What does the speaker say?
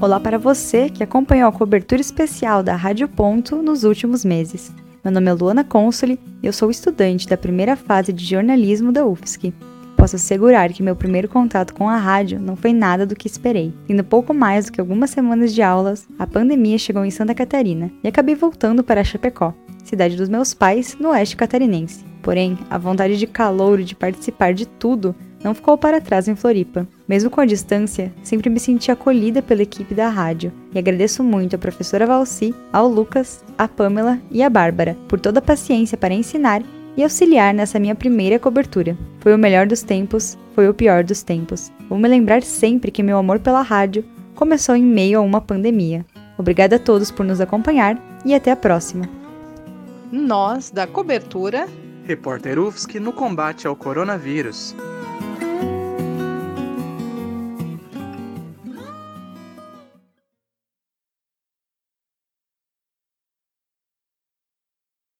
Olá para você que acompanhou a cobertura especial da Rádio Ponto nos últimos meses. Meu nome é Luana Consoli e eu sou estudante da primeira fase de jornalismo da UFSC. Posso assegurar que meu primeiro contato com a rádio não foi nada do que esperei. Tendo pouco mais do que algumas semanas de aulas, a pandemia chegou em Santa Catarina e acabei voltando para Chapecó, cidade dos meus pais, no oeste catarinense. Porém, a vontade de calouro de participar de tudo não ficou para trás em Floripa. Mesmo com a distância, sempre me senti acolhida pela equipe da rádio e agradeço muito à professora Valci, ao Lucas, à Pamela e à Bárbara por toda a paciência para ensinar e auxiliar nessa minha primeira cobertura. Foi o melhor dos tempos, foi o pior dos tempos. Vou me lembrar sempre que meu amor pela rádio começou em meio a uma pandemia. Obrigada a todos por nos acompanhar e até a próxima. Nós da cobertura Repórter UFSC no combate ao coronavírus.